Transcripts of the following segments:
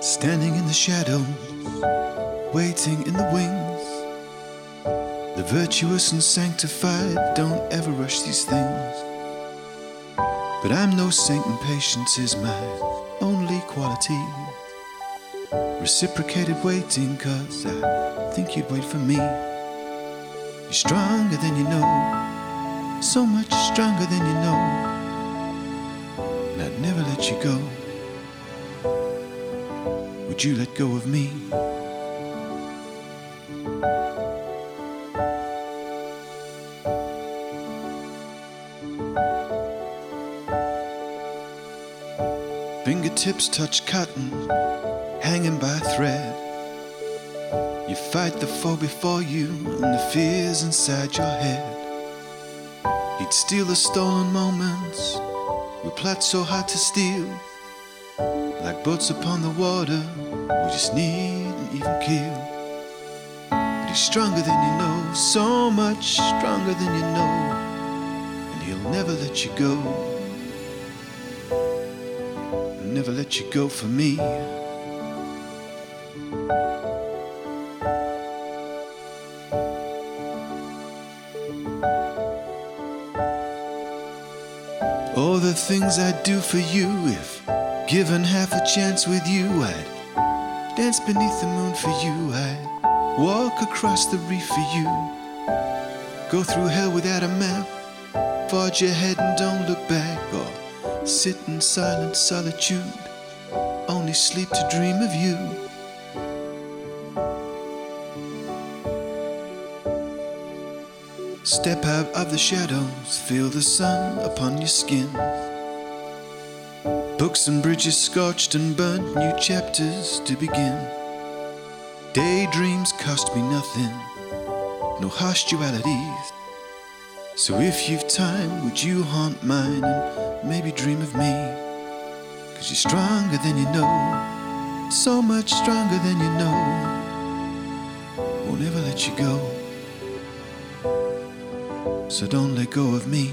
Standing in the shadows, waiting in the wings. The virtuous and sanctified don't ever rush these things. But I'm no saint, and patience is my only quality. Reciprocated waiting, cause I think you'd wait for me. You're stronger than you know, so much stronger than you know. And I'd never let you go. Would you let go of me? Fingertips touch cotton, hanging by thread. You fight the foe before you and the fears inside your head. He'd steal the stolen moments we plot so hard to steal. Like boats upon the water, we just need an even keel. But he's stronger than you know, so much stronger than you know. And he'll never let you go. Never let you go for me. All the things I'd do for you if given half a chance with you, I'd dance beneath the moon for you, I'd walk across the reef for you, go through hell without a map, forge ahead and don't look back, or sit in silent solitude, only sleep to dream of you. Step out of the shadows, feel the sun upon your skin. Books and bridges scorched and burnt, new chapters to begin. Daydreams cost me nothing, no harsh dualities. So if you've time, would you haunt mine and maybe dream of me? Cause you're stronger than you know, so much stronger than you know. Won't ever let you go. So don't let go of me.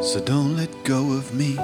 So don't let go of me.